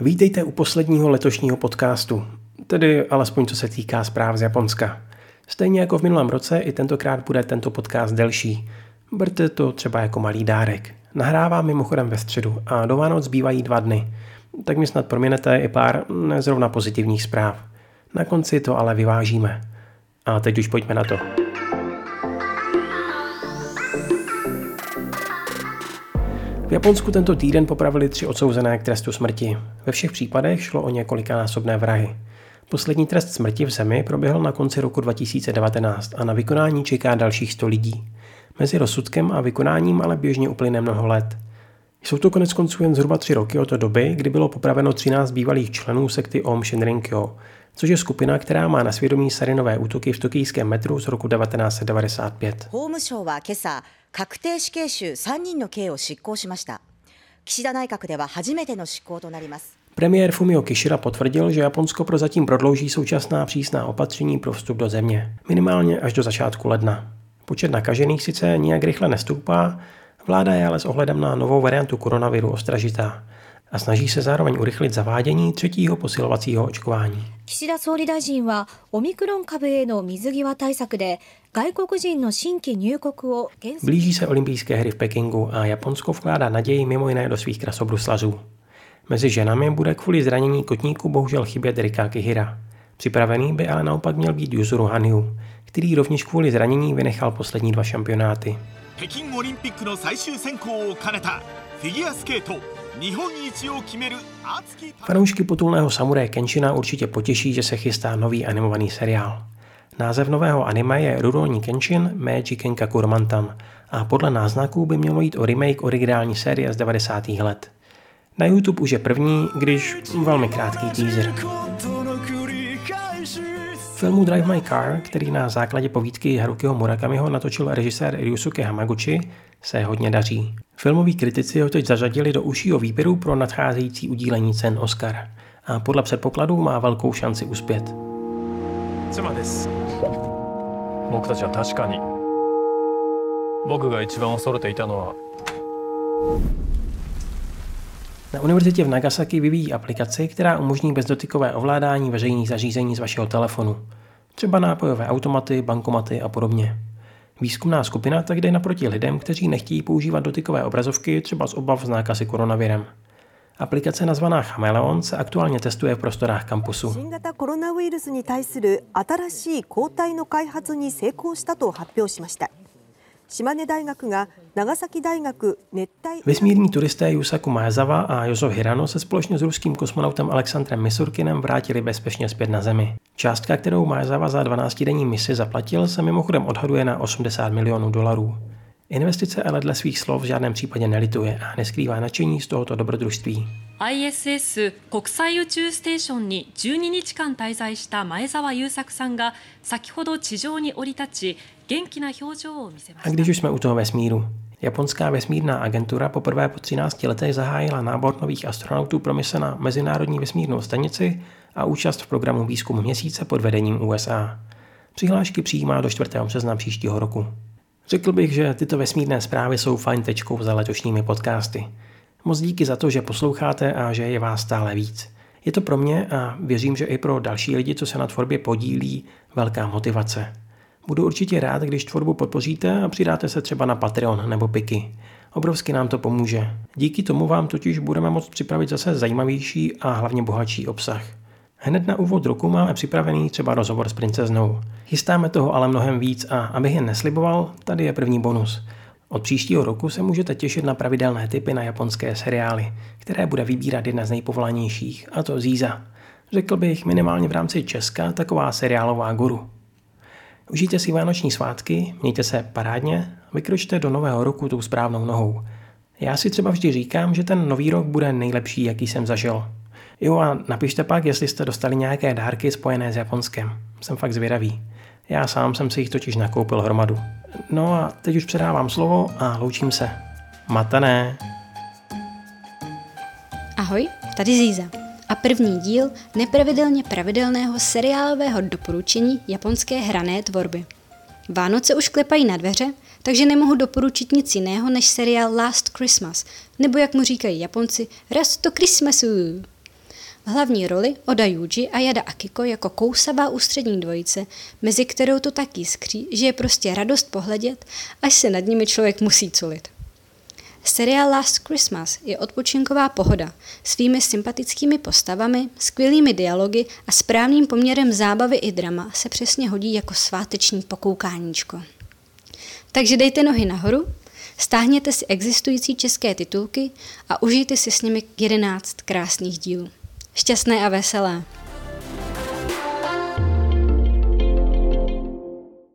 Vítejte u posledního letošního podcastu, tedy alespoň co se týká zpráv z Japonska. Stejně jako v minulém roce, i tentokrát bude tento podcast delší. Berte to třeba jako malý dárek. Nahrávám mimochodem ve středu a do Vánoc zbývají dva dny, tak mi snad proměnete i pár nezrovna pozitivních zpráv. Na konci to ale vyvážíme. A teď už pojďme na to. V Japonsku tento týden popravili tři odsouzené k trestu smrti. Ve všech případech šlo o několikanásobné vrahy. Poslední trest smrti v zemi proběhl na konci roku 2019 a na vykonání čeká dalších 100 lidí. Mezi rozsudkem a vykonáním ale běžně uplyne mnoho let. Jsou to konec konců jen zhruba tři roky od doby, kdy bylo popraveno 13 bývalých členů sekty Om Shinrin-kyo, což je skupina, která má na svědomí sarinové útoky v tokijském metru z roku 1995. 確定死刑囚3人の刑を執行しました岸田内閣では初めての執行となります Premiér Fumio Kishida potvrdil, že Japonsko prozatím prodlouží současná přísná opatření pro vstup do země, minimálně až do začátku ledna. Počet nakažených sice nijak rychle nestoupá, vláda je ale s ohledem na novou variantu koronaviru ostražitá a snaží se zároveň urychlit zavádění třetího posilovacího očkování. 岸田総理大臣はオミクロン株への水際対策で外国人の新規入国を Blíží se olympijské hry v Pekingu a Japonsko vkládá naději mimo jiné do svých krasobruslařů. Mezi ženami bude kvůli zranění kotníku bohužel chybět Rika Kihira. Připravený by ale naopak měl být Yuzuru Hanyu, který rovněž kvůli zranění vynechal poslední dva šampionáty. Peking オリンピックの最終選考を兼ねたフィギュアスケート Fanoušky potulného samuraje Kenshina určitě potěší, že se chystá nový animovaný seriál. Název nového anime je Rurouni Kenshin Meiji Kenkaku Romantan a podle náznaků by mělo jít o remake originální série z 90. let. Na YouTube už je první, když velmi krátký teaser. Filmu Drive My Car, který na základě povídky Harukiho Murakamiho natočil režisér Ryusuke Hamaguchi, se hodně daří. Filmoví kritici ho teď zařadili do užšího výběru pro nadcházející udílení cen Oscar a podle předpokladů má velkou šanci uspět. Na univerzitě v Nagasaki vyvíjí aplikaci, která umožní bezdotykové ovládání veřejných zařízení z vašeho telefonu. Třeba nápojové automaty, bankomaty a podobně. Výzkumná skupina tak jde naproti lidem, kteří nechtějí používat dotykové obrazovky třeba z obav z nákazy koronavirem. Aplikace nazvaná Chameleon se aktuálně testuje v prostorách kampusu. Vesmírní turisté Yusaku Maezawa a Jozo Hirano se společně s ruským kosmonautem Alexandrem Misurkinem vrátili bezpečně zpět na Zemi. Částka, kterou Maezawa za 12-denní misi zaplatil, se mimochodem odhaduje na 80 milionů dolarů. Investice ale dle svých slov v žádném případě nelituje a neskrývá nadšení z tohoto dobrodružství. ISS 国際宇宙ステーションに12日間滞在した前澤友作さんが先ほど地上に降り立ち元気な表情を見せました。A když už jsme u toho vesmíru, Japonská vesmírná agentura poprvé po 13 letech zahájila nábor nových astronautů pro mise na Mezinárodní vesmírnou stanici a účast v programu Výzkum měsíce pod vedením USA. Přihlášky přijímá do 4. března příštího roku. Řekl bych, že tyto vesmírné zprávy jsou fajn tečkou za letošními podcasty. Moc díky za to, že posloucháte a že je vás stále víc. Je to pro mě a věřím, že i pro další lidi, co se na tvorbě podílí, velká motivace. Budu určitě rád, když tvorbu podpoříte a přidáte se třeba na Patreon nebo Piky. Obrovsky nám to pomůže. Díky tomu vám totiž budeme moct připravit zase zajímavější a hlavně bohatší obsah. Hned na úvod roku máme připravený třeba rozhovor s princeznou. Chystáme toho ale mnohem víc a abych jen nesliboval, tady je první bonus. Od příštího roku se můžete těšit na pravidelné typy na japonské seriály, které bude vybírat jedna z nejpovolanějších, a to Zíza. Řekl bych minimálně v rámci Česka taková seriálová guru. Užijte si vánoční svátky, mějte se parádně a vykročte do nového roku tou správnou nohou. Já si třeba vždy říkám, že ten nový rok bude nejlepší, jaký jsem zažil. Jo a napište pak, jestli jste dostali nějaké dárky spojené s Japonskem. Jsem fakt zvědavý. Já sám jsem si jich totiž nakoupil hromadu. No a teď už předávám slovo a loučím se. Matané. Ahoj, tady Zíza. A první díl nepravidelně pravidelného seriálového doporučení japonské hrané tvorby. Vánoce už klepají na dveře, takže nemohu doporučit nic jiného než seriál Last Christmas, nebo jak mu říkají Japonci, Raz to Christmasu. Hlavní roli Oda Yuji a Jada Akiko jako kousavá ústřední dvojice, mezi kterou to tak jiskří, že je prostě radost pohledět, až se nad nimi člověk musí culit. Seriál Last Christmas je odpočinková pohoda, svými sympatickými postavami, skvělými dialogy a správným poměrem zábavy i drama se přesně hodí jako sváteční pokoukáníčko. Takže dejte nohy nahoru, stáhněte si existující české titulky a užijte si s nimi 11 krásných dílů. Šťastné a veselé!